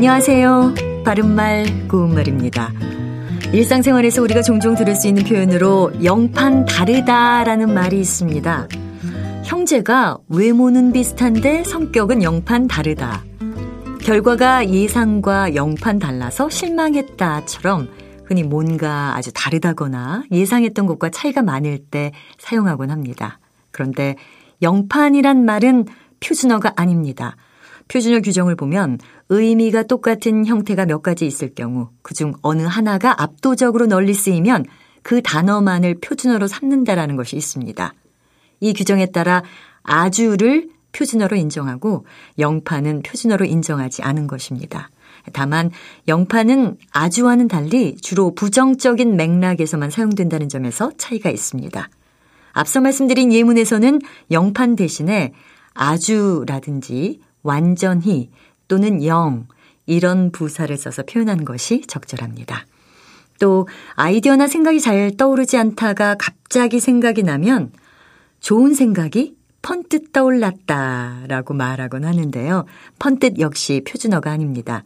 안녕하세요. 바른말, 고운말입니다. 일상생활에서 우리가 종종 들을 수 있는 표현으로 영판 다르다라는 말이 있습니다. 형제가 외모는 비슷한데 성격은 영판 다르다. 결과가 예상과 영판 달라서 실망했다처럼 흔히 뭔가 아주 다르다거나 예상했던 것과 차이가 많을 때 사용하곤 합니다. 그런데 영판이란 말은 표준어가 아닙니다. 표준어 규정을 보면 의미가 똑같은 형태가 몇 가지 있을 경우 그중 어느 하나가 압도적으로 널리 쓰이면 그 단어만을 표준어로 삼는다라는 것이 있습니다. 이 규정에 따라 아주를 표준어로 인정하고 영파는 표준어로 인정하지 않은 것입니다. 다만 영파는 아주와는 달리 주로 부정적인 맥락에서만 사용된다는 점에서 차이가 있습니다. 앞서 말씀드린 예문에서는 영판 대신에 아주라든지 완전히 또는 영 이런 부사를 써서 표현한 것이 적절합니다. 또 아이디어나 생각이 잘 떠오르지 않다가 갑자기 생각이 나면 좋은 생각이 펀뜻 떠올랐다 라고 말하곤 하는데요. 펀뜻 역시 표준어가 아닙니다.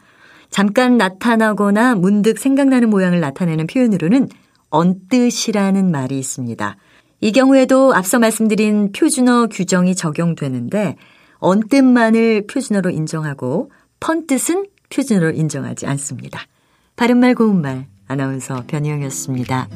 잠깐 나타나거나 문득 생각나는 모양을 나타내는 표현으로는 언뜻이라는 말이 있습니다. 이 경우에도 앞서 말씀드린 표준어 규정이 적용되는데 언뜻만을 표준어로 인정하고 펀뜻은 표준어로 인정하지 않습니다. 바른말 고운말 아나운서 변희영이었습니다.